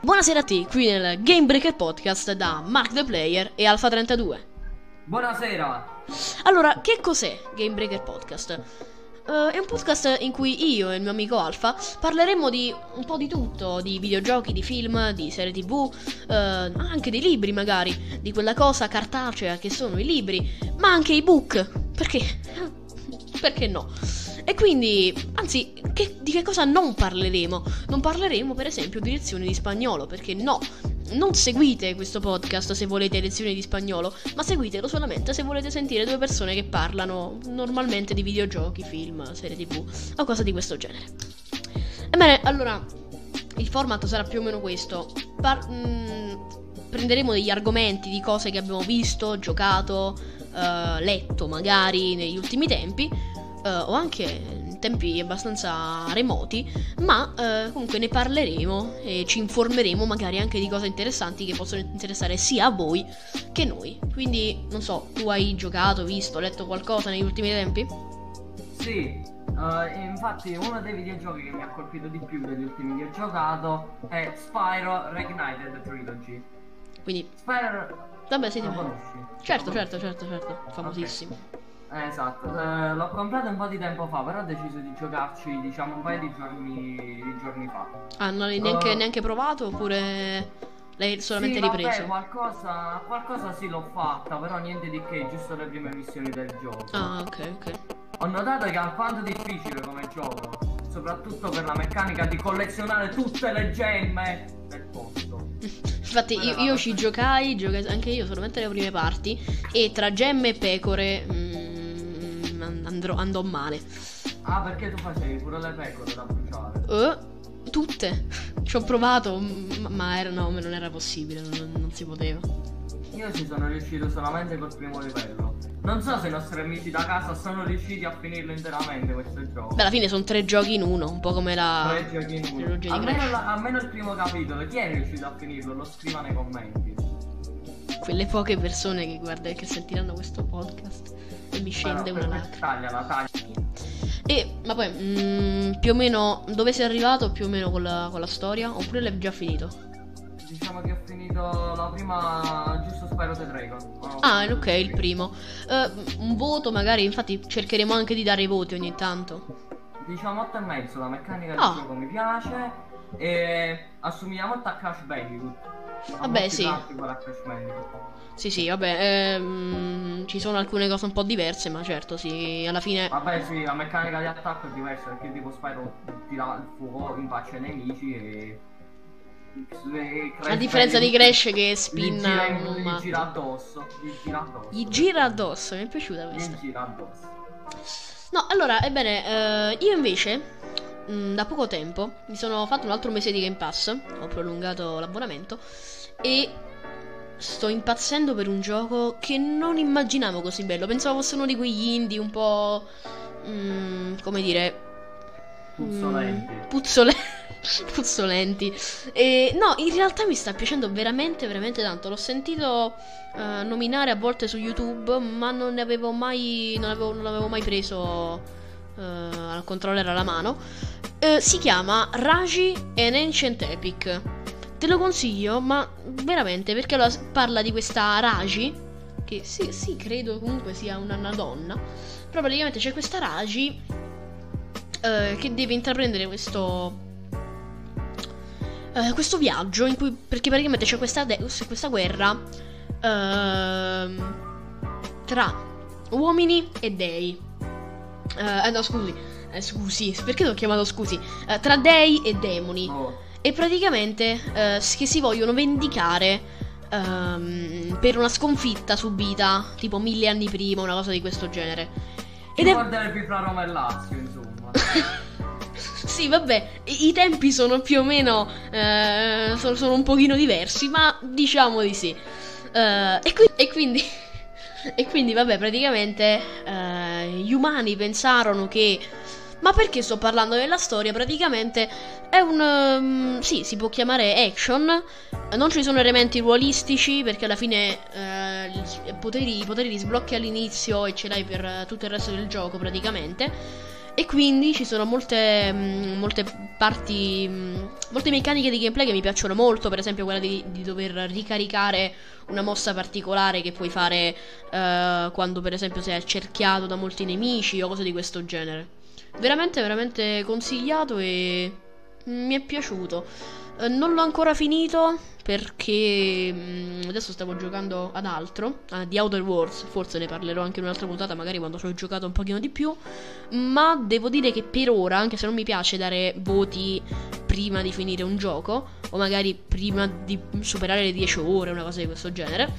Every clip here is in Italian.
Buonasera a te, qui nel Game Breaker Podcast da Mark the Player e Alpha32. Buonasera. Allora, che cos'è Game Breaker Podcast? Uh, è un podcast in cui io e il mio amico Alfa parleremo di un po' di tutto, di videogiochi, di film, di serie tv, uh, anche di libri magari, di quella cosa cartacea che sono i libri, ma anche i book. Perché? Perché no? E quindi, anzi, che, di che cosa non parleremo? Non parleremo, per esempio, di lezioni di spagnolo, perché no, non seguite questo podcast se volete lezioni di spagnolo, ma seguitelo solamente se volete sentire due persone che parlano normalmente di videogiochi, film, serie tv o cose di questo genere. Ebbene, allora, il format sarà più o meno questo. Par- mh, mm, prenderemo degli argomenti di cose che abbiamo visto, giocato, uh, letto magari negli ultimi tempi uh, o anche in tempi abbastanza remoti, ma uh, comunque ne parleremo e ci informeremo magari anche di cose interessanti che possono interessare sia a voi che noi. Quindi, non so, tu hai giocato, visto, letto qualcosa negli ultimi tempi? Sì, uh, infatti uno dei videogiochi che mi ha colpito di più degli ultimi che ho giocato è Spyro Reignited Trilogy. Quindi... Spyro... Vabbè, sì, lo conosci? Certo, certo, certo, certo, famosissimo. Okay. Eh, esatto, eh, l'ho comprato un po' di tempo fa, però ho deciso di giocarci diciamo un paio di giorni, di giorni fa. Ah, non l'hai neanche, uh, neanche provato oppure l'hai solamente sì, ripreso? Vabbè, qualcosa, qualcosa sì l'ho fatta, però niente di che, giusto le prime missioni del gioco. Ah, ok, ok. Ho notato che è alquanto difficile come gioco, soprattutto per la meccanica di collezionare tutte le gemme del posto. Infatti io, io ci giocai, giocai anche io solamente le prime parti e tra gemme e pecore... Andrò, andò male. Ah, perché tu facevi pure le pecore da bruciare? Uh, tutte. Ci ho provato, ma era, no, non era possibile, non, non si poteva. Io ci sono riuscito solamente col primo livello. Non so se i nostri amici da casa sono riusciti a finirlo interamente questo gioco. Beh, alla fine sono tre giochi in uno, un po' come la. Tre giochi in uno. Almeno, la, almeno il primo capitolo. Chi è riuscito a finirlo? Lo scriva nei commenti. Quelle poche persone che guardano che sentiranno questo podcast e mi scende una lacrima. Tagliala, taglia. E, ma poi, mm, più o meno, dove sei arrivato più o meno con la, con la storia? Oppure l'hai già finito? Diciamo che ho finito la prima, giusto Spyro the Dragon. Oh, ah, ok, il primo. Uh, un voto magari, infatti cercheremo anche di dare i voti ogni tanto. Diciamo 8 e mezzo, la meccanica del oh. gioco mi piace. E assomiglia molto a Crash Bandicoot. Vabbè, sì. Sì, sì, vabbè, ehm, ci sono alcune cose un po' diverse, ma certo, sì, alla fine... Vabbè, sì, la meccanica di attacco è diversa, perché tipo Spyro tira il fuoco, impaccia i nemici e... A differenza di Crash che spinna gli gira, gli gira addosso Gli gira addosso. Gli gira addosso Mi è piaciuta questa. Gli gira addosso. No allora ebbene uh, Io invece mh, mm, Da poco tempo Mi sono fatto un altro mese di Game Pass Ho prolungato l'abbonamento E sto impazzendo per un gioco che non immaginavo così bello. Pensavo fosse uno di quegli indie un po'. Mm, come dire. Puzzolenti. Mm, puzzole- puzzolenti. E no, in realtà mi sta piacendo veramente, veramente tanto. L'ho sentito uh, nominare a volte su YouTube, ma non ne avevo mai. Non avevo, non avevo mai preso uh, al controller alla mano. Uh, si chiama Raji and Ancient Epic. Te lo consiglio, ma veramente perché allora parla di questa Raji, che sì, sì, credo comunque sia una, donna, però praticamente c'è questa Raji eh, che deve intraprendere questo eh, questo viaggio in cui perché praticamente c'è questa, de- questa guerra eh, tra uomini e dei. Eh, no, scusi, eh, scusi, perché l'ho chiamato scusi? Eh, tra dei e demoni. Oh. E praticamente eh, che si vogliono vendicare um, per una sconfitta subita tipo mille anni prima, una cosa di questo genere. Ed è... fra Roma e Lazio, insomma. sì, vabbè, i, i, tempi sono più o meno. Eh, sono, sono, un pochino diversi, ma diciamo di sì. Uh, e, qui, e, quindi. e quindi, vabbè, praticamente. Gli umani pensarono che ma perché sto parlando della storia? Praticamente è un... Um, sì, si può chiamare action. Non ci sono elementi ruolistici perché alla fine eh, i, poteri, i poteri li sblocchi all'inizio e ce l'hai per tutto il resto del gioco praticamente. E quindi ci sono molte, mh, molte parti, mh, molte meccaniche di gameplay che mi piacciono molto, per esempio quella di, di dover ricaricare una mossa particolare che puoi fare uh, quando per esempio sei accerchiato da molti nemici o cose di questo genere. Veramente, veramente consigliato e mi è piaciuto. Uh, non l'ho ancora finito perché mh, mm, adesso stavo giocando ad altro, a The Outer Wars, forse ne parlerò anche in un'altra puntata, magari quando ci ho giocato un pochino di più, ma devo dire che per ora, anche se non mi piace dare voti prima di finire un gioco, o magari prima di superare le 10 ore, una cosa di questo genere,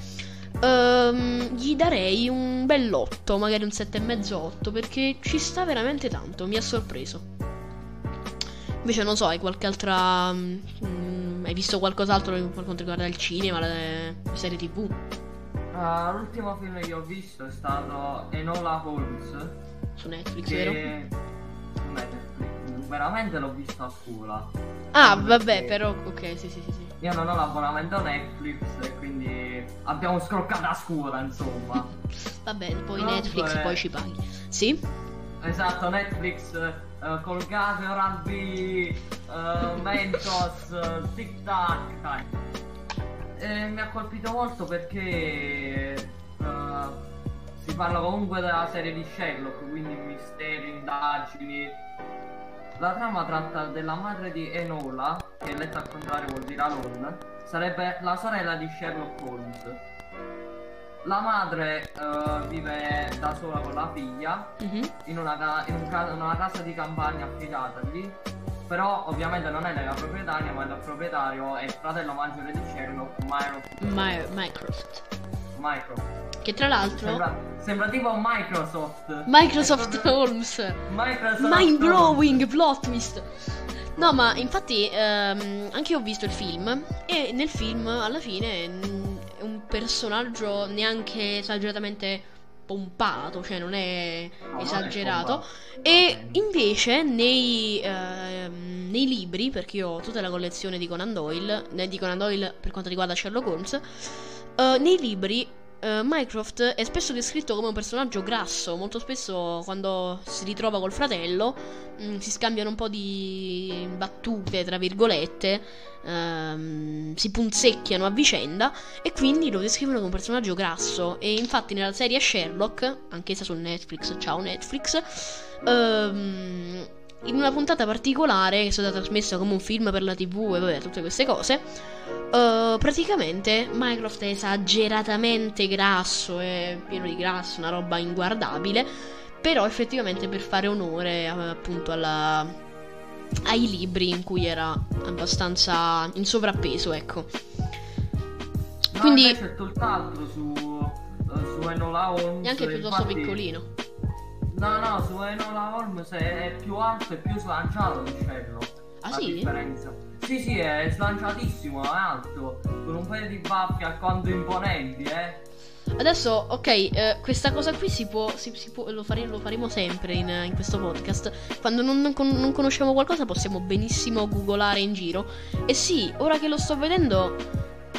um, gli darei un bell'otto, magari un 7,5-8, perché ci sta veramente tanto, mi ha sorpreso. Invece non so, hai qualche altra... Mh, hai visto qualcos'altro per quanto riguarda il cinema, le, le serie tv? Uh, l'ultimo film che ho visto è stato Enola Holmes. Su Netflix, che... vero? Su Netflix. Veramente l'ho visto a scuola. Ah, vabbè, però ok, sì, sì, sì, sì. Io non ho l'abbonamento Netflix e quindi abbiamo scroccato a scuola, insomma. vabbè, poi Comunque... Netflix poi ci paghi. Sì? Esatto, Netflix uh, Colgate, Oral-B, uh, Mentos, uh, Tic Tac. Dai. E mi ha colpito molto perché uh, si parla comunque della serie di Sherlock, quindi misteri, indagini. La trama tratta della madre di Enola, che letta al contrario vuol dire Alon, sarebbe la sorella di Sherlock Holmes la madre uh, vive da sola con la figlia mm-hmm. in, una, in, un ca- una, casa di campagna affidatagli. Però ovviamente non è la proprietaria, ma il proprietario è il fratello maggiore di Sherlock. My- Mycroft. Mycroft. Che tra l'altro sembra, sembra tipo Microsoft. Microsoft proprio... Holmes. Microsoft Mind blowing plot twist. No, ma infatti ehm, anche io ho visto il film e nel film alla fine un personaggio neanche esageratamente pompato, cioè non è no, esagerato. Non è e invece nei, eh, nei, libri, perché io ho tutta la collezione di Conan Doyle, di Conan Doyle per quanto riguarda Sherlock Holmes, eh, nei libri Uh, Mycroft è spesso descritto come un personaggio grasso, molto spesso quando si ritrova col fratello mh, mm, si scambiano un po' di battute, tra virgolette, um, si punzecchiano a vicenda e quindi lo descrivono come un personaggio grasso. E infatti nella serie Sherlock, anch'essa su Netflix, ciao Netflix, um, in una puntata particolare che è stata trasmessa come un film per la tv e vabbè tutte queste cose uh, praticamente Minecraft è esageratamente grasso è pieno di grasso una roba inguardabile però effettivamente per fare onore appunto alla, ai libri in cui era abbastanza in sovrappeso ecco. No, quindi c'è tutt'altro su, uh, su Enola Holmes neanche piuttosto infatti... piccolino No, no, su Enola Holmes è più alto e più slanciato di Sherlock. Ah, sì? Differenza. Sì, sì, è slanciatissimo, è alto. Con un paio di baffi alquanto imponenti, eh. Adesso, ok, eh, questa cosa qui si può, si, si può lo, fare, lo, faremo sempre in, in, questo podcast. Quando non, non, non, conosciamo qualcosa possiamo benissimo googolare in giro. E sì, ora che lo sto vedendo,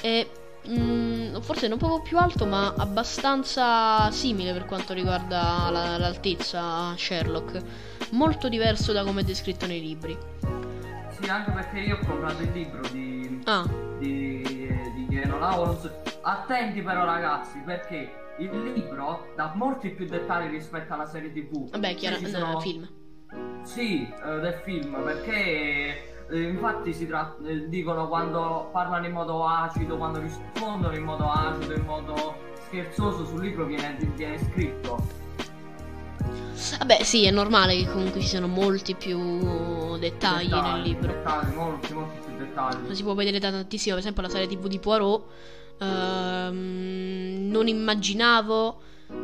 è Mm, forse non proprio più alto, ma abbastanza simile per quanto riguarda la, l'altezza Sherlock. Molto diverso da come è descritto nei libri. Sì, anche perché io ho comprato il libro di, ah. di, di Enola Holmes. Attenti però ragazzi, perché il libro dà molti più dettagli rispetto alla serie tv. Vabbè, chiaramente sono... no, film. Sì, uh, del film, perché eh, infatti si tratta, eh, dicono quando parlano in modo acido, quando rispondono in modo acido, in modo scherzoso sul libro viene, viene scritto. Vabbè, sì, è normale che comunque ci siano molti più dettagli, dettagli nel libro. Dettagli, molti, molti più dettagli. Si può vedere da tantissimo, per esempio la serie TV di Poirot. Ehm, non immaginavo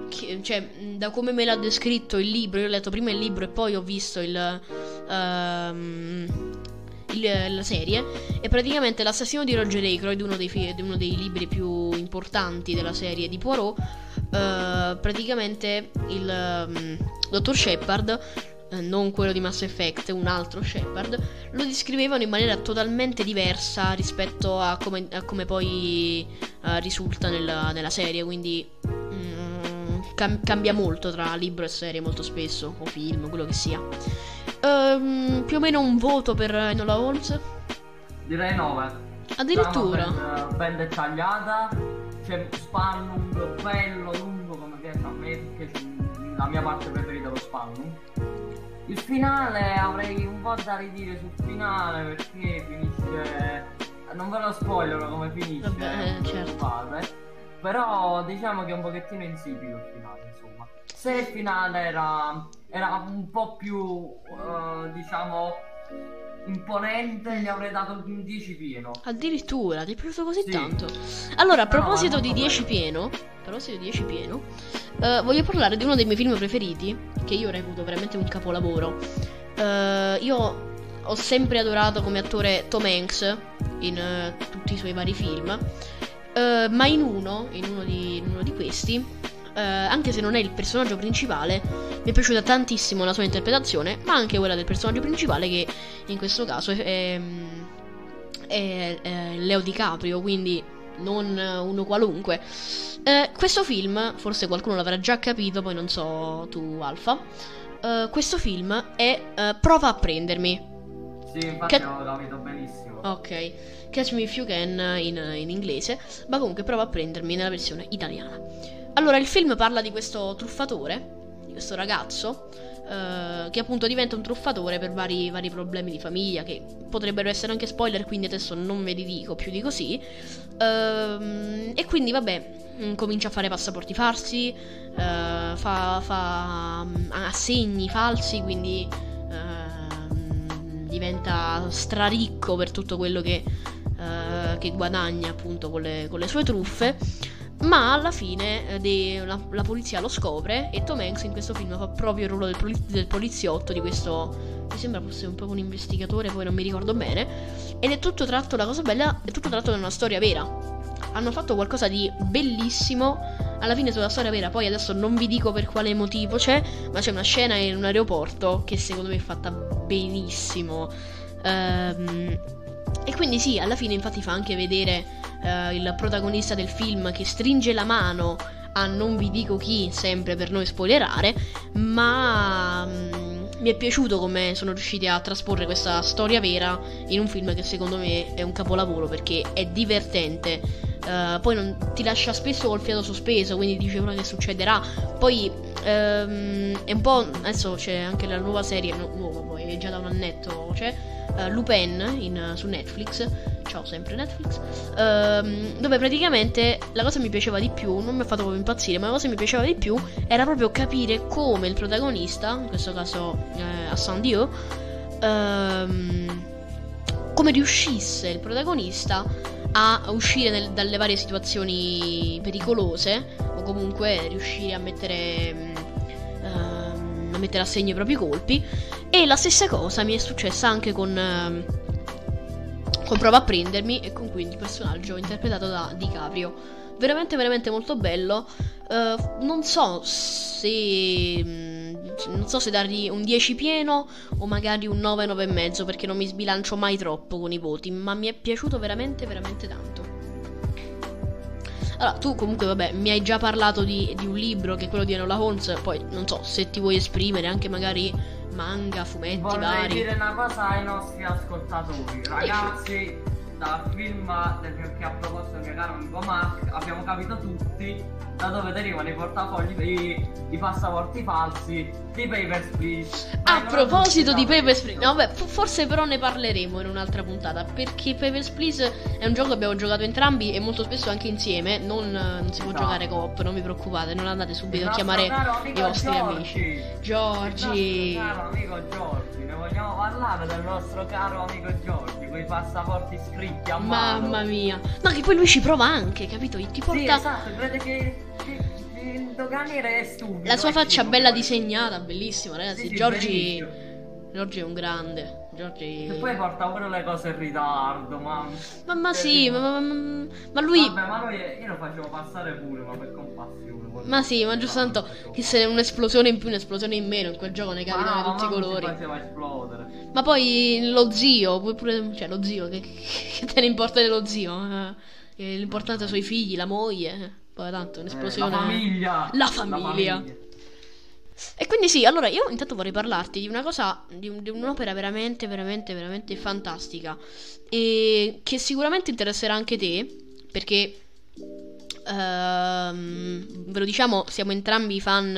che, cioè, da come me l'ha descritto il libro, io ho letto prima il libro e poi ho visto il ehm, la serie è praticamente l'assassino di Roger Aykroyd, uno dei, uno dei libri più importanti della serie di Poirot. Uh, praticamente il um, dottor Shepard uh, non quello di Mass Effect, un altro Shepard, lo descrivevano in maniera totalmente diversa rispetto a come, a come poi uh, risulta nella, nella, serie. Quindi, um, cam- cambia molto tra libro e serie molto spesso, o film, quello che sia. Ehm, più o meno un voto per Enola Holmes. Direi 9. Addirittura. Ben, ben dettagliata. C'è Spannung bello, lungo come piace a me, c'è la mia parte preferita è lo Spannung. Il finale avrei un po' da ridire sul finale perché finisce. Non ve lo spoilerò come finisce. Vabbè, in certo. fase. Però diciamo che è un pochettino insipido il finale, insomma. Se il finale era, era un po' più, eh, diciamo, imponente, gli avrei dato un 10 pieno. Addirittura, ti è piaciuto così Sì. tanto? Allora, a No, proposito è di molto 10 bello. pieno, a proposito di 10 pieno, eh, voglio parlare di uno dei miei film preferiti, che io reputo veramente un capolavoro. Eh, io ho sempre adorato come attore Tom Hanks in eh, tutti i suoi vari film, ma in uno, in uno di, in uno di questi, eh, anche se non è il personaggio principale, mi è piaciuta tantissimo la sua interpretazione, ma anche quella del personaggio principale che in questo caso è, è, è- è Leo DiCaprio, quindi non uno qualunque. Eh, questo film, forse qualcuno l'avrà già capito, poi non so tu Alfa. eh, questo film è eh, Prova a prendermi. Sì, infatti Che- l'ho capito benissimo. Ok, Catch Me If You Can in, in inglese, ma comunque prova a prendermi nella versione italiana. Allora, il film parla di questo truffatore, di questo ragazzo, eh, che appunto diventa un truffatore per vari, vari problemi di famiglia, che potrebbero essere anche spoiler, quindi adesso non ve li dico più di così. Ehm, e quindi, vabbè, mm, comincia a fare passaporti falsi, eh, fa, fa mm, assegni falsi, quindi ehm, diventa straricco per tutto quello che, eh, che guadagna appunto con le, con le sue truffe. Ma alla fine eh, de- la, la polizia lo scopre e Tom Hanks in questo film fa proprio il ruolo del, poli- del poliziotto di questo. Mi sembra fosse un po' un investigatore, poi non mi ricordo bene. Ed è tutto tratto, la cosa bella, è tutto tratto da una storia vera. Hanno fatto qualcosa di bellissimo. Alla fine sulla storia vera, poi adesso non vi dico per quale motivo c'è, ma c'è una scena in un aeroporto che secondo me è fatta benissimo. Ehm, e quindi sì, alla fine infatti fa anche vedere eh, il protagonista del film che stringe la mano a non vi dico chi, sempre per non spoilerare, ma mm, mi è piaciuto come sono riusciti a trasporre questa storia vera in un film che secondo me è un capolavoro perché è divertente. eh, poi non, ti lascia spesso col fiato sospeso, quindi dici ora che succederà. Poi ehm, è un po'. Adesso c'è anche la nuova serie, no, nuova poi, è già da un annetto, c'è eh, Lupin in- su Netflix. Ciao sempre Netflix. ehm, dove praticamente la cosa mi piaceva di più, non mi ha fatto proprio impazzire, ma la cosa mi piaceva di più era proprio capire come il protagonista, in questo caso eh, Hassan Dio, ehm, come riuscisse il protagonista a uscire nel- dalle varie situazioni pericolose o comunque riuscire a mettere ehm, a mettere a segno i propri colpi e la stessa cosa mi è successa anche con ehm, con Prova a prendermi e con quindi il personaggio interpretato da DiCaprio. Veramente veramente molto bello. Eh, non so se mm, non so se dargli un 10 pieno o magari un 9 9 e mezzo perché non mi sbilancio mai troppo con i voti ma mi è piaciuto veramente veramente tanto allora, tu comunque, vabbè, mi hai già parlato di, di un libro che è quello di Enola Holmes, poi non so se ti vuoi esprimere anche magari manga, fumetti Vorrei vari. dire una cosa ai nostri ascoltatori. Ragazzi, dal film del, che ha proposto il mio caro amico Mark, abbiamo capito tutti da dove derivano i portafogli, i, i passaporti falsi, di Papers, Please. A proposito di Papers, da Please, no, vabbè, f- forse però ne parleremo in un'altra puntata. Perché Papers, Please è un gioco che abbiamo giocato entrambi e molto spesso anche insieme. Non, non si può Esatto. giocare coop, non vi preoccupate, non andate subito Il a nostro chiamare i vostri Giorgi. amici. Giorgi. Il nostro caro amico Giorgi, vogliamo parlare del nostro caro amico Giorgi, con i passaporti scritti a mano. Mamma mia. No, che poi lui ci prova anche, capito? Ti Sì, porta esatto, crede che, che, che il doganiere è stupido. la sua è faccia bella disegnata, bellissima, ragazzi. Sì, sì, Giorgi. Giorgi è un grande. Giorgi. E poi porta pure le cose in ritardo, ma... Ma, ma sì, ma, ma- ma- ma lui. Vabbè, ma noi, io lo facevo passare pure, ma per compassione. Ma sì, ma giusto tanto che se è un'esplosione in più, un'esplosione in meno, in quel gioco ne Ma capitano no, tutti i colori. Ma poi lo zio, poi pure, cioè lo zio, che, che te ne importa dello zio? Eh, l'importante sono i figli, la moglie. Poi tanto Eh, un'esplosione. la famiglia. La famiglia. E quindi sì, allora io intanto vorrei parlarti di una cosa, di, un- di un'opera veramente, veramente, veramente fantastica. E che sicuramente interesserà anche te, perché, ehm, ve lo diciamo, siamo entrambi fan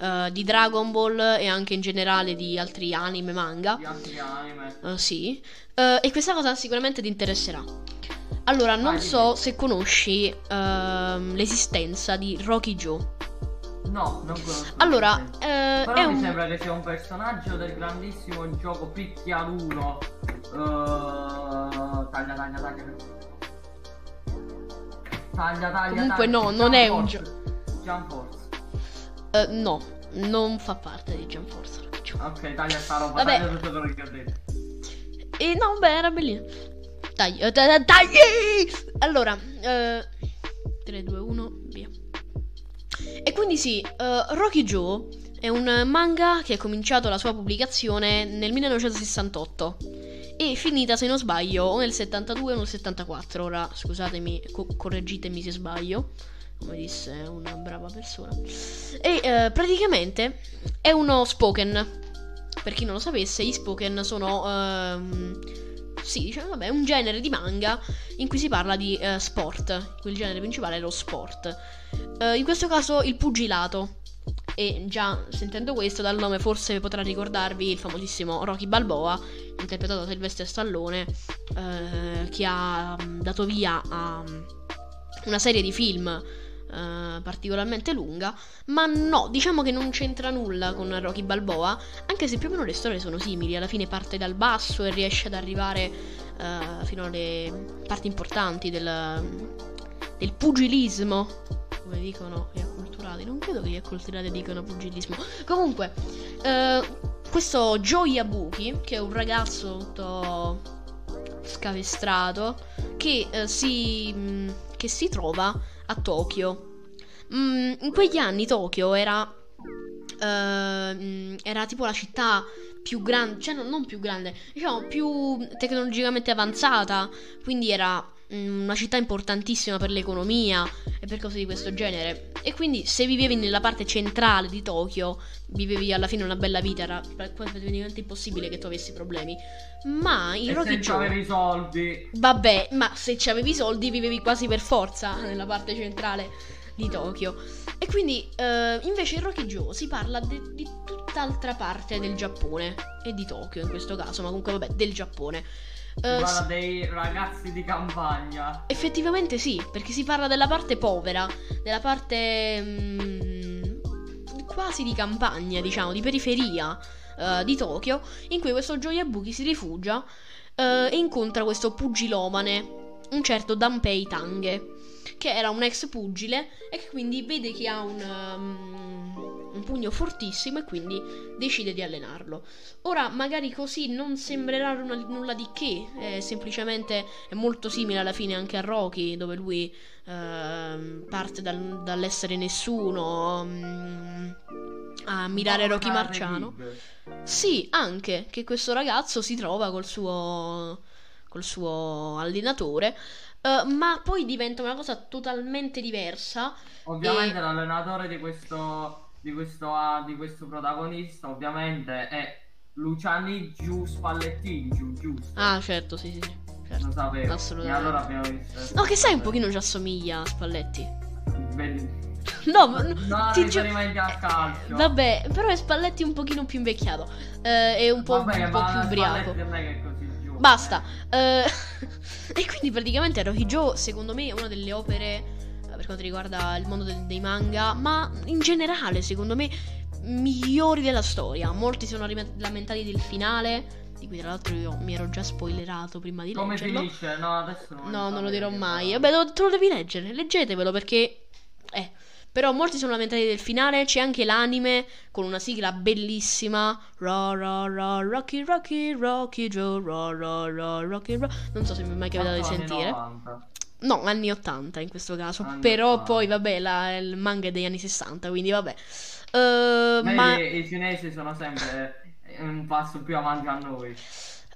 eh, di Dragon Ball e anche in generale di altri anime, manga. Di altri anime. Eh, sì. Eh, e questa cosa sicuramente ti interesserà. Allora, non so se conosci ehm, l'esistenza di Rocky Joe. No, non conosco. Allora, eh, Però mi un... sembra che sia un personaggio del grandissimo gioco picchiaduro. Uh, taglia, taglia, taglia. Taglia, taglia. Comunque taglia. no, non è un Jump Force. Jump Force. eh, no, non fa parte di Jump Force. Ok, taglia sta roba, Vabbè. taglia tutto quello che ho detto. E no, beh, era bellino. Dai, eh, dai, dai! Allora, 3, 2, 1, via. E quindi sì, eh, Rocky Joe è un manga che ha cominciato la sua pubblicazione nel 1968 e finita, se non sbaglio, o nel 72 o nel 74. Ora, scusatemi, co- correggitemi se sbaglio, come disse una brava persona. E eh, praticamente è uno spoken. Per chi non lo sapesse, gli spoken sono... ehm, sì, diciamo, vabbè, un genere di manga in cui si parla di eh, sport. Il genere principale è lo sport. Eh, in questo caso il pugilato. E già sentendo questo dal nome forse potrà ricordarvi il famosissimo Rocky Balboa, interpretato da Sylvester Stallone, eh, che ha mm, dato via a mm, una serie di film eh, particolarmente lunga, ma no, diciamo che non c'entra nulla con Rocky Balboa, anche se più o meno le storie sono simili, alla fine parte dal basso e riesce ad arrivare eh, fino alle parti importanti del, del pugilismo, come dicono gli acculturati, non credo che gli acculturati dicano pugilismo. Comunque, eh, questo Joe Yabuki, che è un ragazzo tutto scavestrato, che, eh, si, mh, che si trova a Tokyo. Mm, in quegli anni Tokyo era, mm, era tipo la città più grande, cioè no, non più grande, diciamo più tecnologicamente avanzata, quindi era mm, una città importantissima per l'economia e per cose di questo genere. E quindi se vivevi nella parte centrale di Tokyo, vivevi alla fine una bella vita, era praticamente impossibile che tu avessi problemi. Ma in Rocky se avevi i soldi. Vabbè, ma se ci avevi i soldi vivevi quasi per forza nella parte centrale di Tokyo. E quindi eh, invece in Rocky Joe si parla de- di tutt'altra parte del Giappone e di Tokyo in questo caso, ma comunque vabbè, del Giappone. Si Eh, parla dei ragazzi di campagna. effettivamente sì, perché si parla della parte povera, della parte mm, quasi di campagna, diciamo, di periferia eh, di Tokyo, in cui questo Joyabuki si rifugia eh, e incontra questo pugilomane, un certo Danpei Tange, che era un ex pugile e che quindi vede che ha un, um, un pugno fortissimo e quindi decide di allenarlo. Ora, magari così non sembrerà nulla di che, è semplicemente è molto simile alla fine anche a Rocky, dove lui ehm, parte dal- dall'essere nessuno mm, a mirare Rocky Marciano. Sì, anche che questo ragazzo si trova col suo, col suo allenatore, eh, ma poi diventa una cosa totalmente diversa. Ovviamente E- l'allenatore di questo, di questo, ah, di questo protagonista ovviamente è Luciani Giù Spallettini Giù, giusto? Ah, certo, sì, sì, sì. certo. Lo sapevo. assolutamente. E allora abbiamo visto. No, che sai, un pochino ci assomiglia a Spalletti. Bellissimo. No, ma- No, ti gio- al calcio. Vabbè, però è Spalletti un pochino più invecchiato. eh, e un po', Vabbè, un po' più ubriaco. È è. Basta. eh, e quindi praticamente Rocky Joe, secondo me, è una delle opere eh, per quanto riguarda il mondo del- dei manga, ma in generale, secondo me, migliori della storia. Molti sono rime- lamentati del finale, di cui tra l'altro io mi ero già spoilerato prima di Come leggerlo. finisce? No, adesso non No, non lo dirò mai. Vabbè, lo- te lo devi leggere. Leggetevelo perché. Eh. Però molti sono lamentati del finale. C'è anche l'anime con una sigla bellissima. Ra ra ra Rocky Rocky Rocky Joe ra ra ra Rocky ra. Non so se mi è mai capitato di sentire. 90? No, anni 80 in questo caso. Anni Però 80. poi, vabbè, la- il manga è degli anni 60, quindi vabbè. Eh, Vedi, ma i cinesi sono sempre un passo più avanti a noi.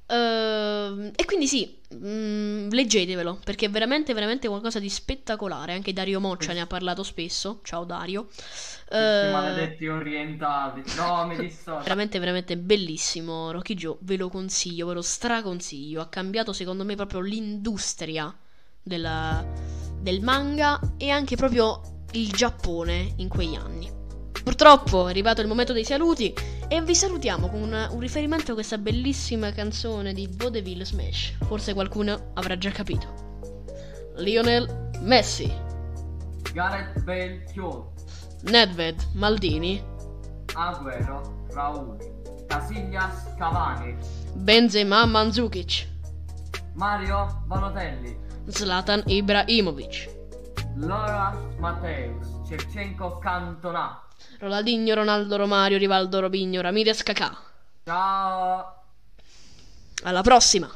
Ehm, e quindi sì, mm, leggetevelo perché è veramente, veramente qualcosa di spettacolare. Anche Dario Moccia ne ha parlato spesso. Ciao Dario. Eh, maledetti orientali. No, mi dissocio. veramente, veramente bellissimo. Rocky Joe, ve lo consiglio, ve lo straconsiglio. Ha cambiato secondo me proprio l'industria della- del manga e anche proprio il Giappone in quegli anni. Purtroppo è arrivato il momento dei saluti e vi salutiamo con un, un riferimento a questa bellissima canzone di Vaudeville Smash. Forse qualcuno avrà già capito. Lionel Messi, Gareth Bale Chiol. Nedved Maldini, Agüero Raul. Casillas Cavani. Benzema Mandzukic, Mario Balotelli. Zlatan Ibrahimovic, Laura Matteus. Shevchenko Cantona. Ronaldinho, Ronaldo Romario, Rivaldo Robinho, Ramirez Kakà. Ciao. Alla prossima!